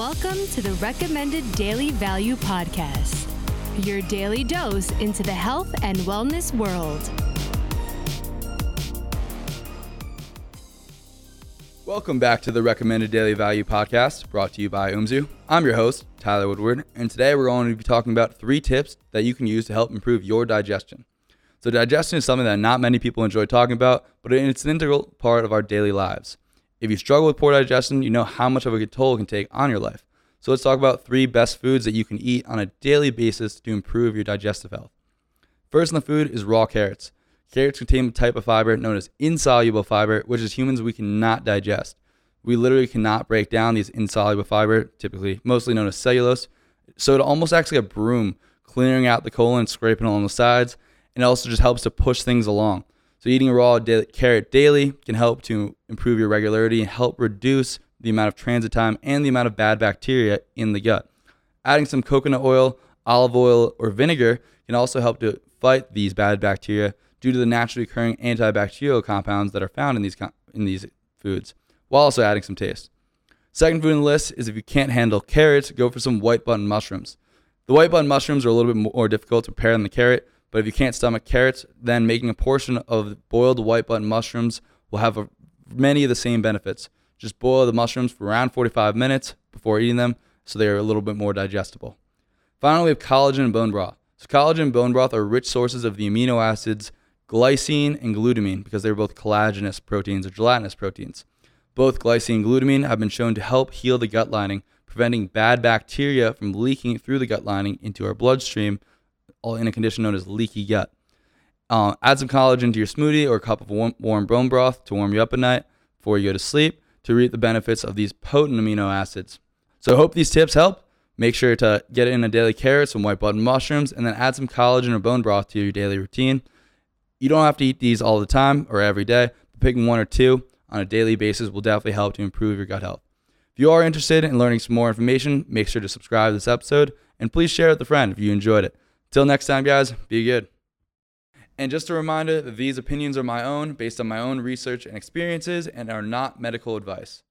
Welcome to the Recommended Daily Value Podcast, your daily dose into the health and wellness world. Welcome back to the Recommended Daily Value Podcast, brought to you by Umzu. I'm your host, Tyler Woodward, and today we're going to be talking about three tips that you can use to help improve your digestion. So, digestion is something that not many people enjoy talking about, but it's an integral part of our daily lives. If you struggle with poor digestion, you know how much of a toll it can take on your life. So let's talk about three best foods that you can eat on a daily basis to improve your digestive health. First in the food is raw carrots. Carrots contain a type of fiber known as insoluble fiber, which as humans we cannot digest. We literally cannot break down these insoluble fiber, typically mostly known as cellulose. So it almost acts like a broom, clearing out the colon, scraping along the sides, and it also just helps to push things along. So eating a raw carrot daily can help to improve your regularity and help reduce the amount of transit time and the amount of bad bacteria in the gut. Adding some coconut oil, olive oil, or vinegar can also help to fight these bad bacteria due to the naturally occurring antibacterial compounds that are found in these in these foods, while also adding some taste. Second food on the list is if you can't handle carrots, go for some white button mushrooms. The white button mushrooms are a little bit more difficult to prepare than the carrot, but if you can't stomach carrots, then making a portion of boiled white button mushrooms will have a, many of the same benefits. Just boil the mushrooms for around 45 minutes before eating them so they are a little bit more digestible. Finally, we have collagen and bone broth. So, collagen and bone broth are rich sources of the amino acids glycine and glutamine because they're both collagenous proteins or gelatinous proteins. Both glycine and glutamine have been shown to help heal the gut lining, preventing bad bacteria from leaking through the gut lining into our bloodstream in a condition known as leaky gut. Uh, add some collagen to your smoothie or a cup of warm, warm bone broth to warm you up at night before you go to sleep to reap the benefits of these potent amino acids. So I hope these tips help. Make sure to get in a daily carrot, some white button mushrooms, and then add some collagen or bone broth to your daily routine. You don't have to eat these all the time or every day, but picking one or two on a daily basis will definitely help to improve your gut health. If you are interested in learning some more information, make sure to subscribe to this episode and please share it with a friend if you enjoyed it. Till next time, guys, be good. And just a reminder that these opinions are my own, based on my own research and experiences, and are not medical advice.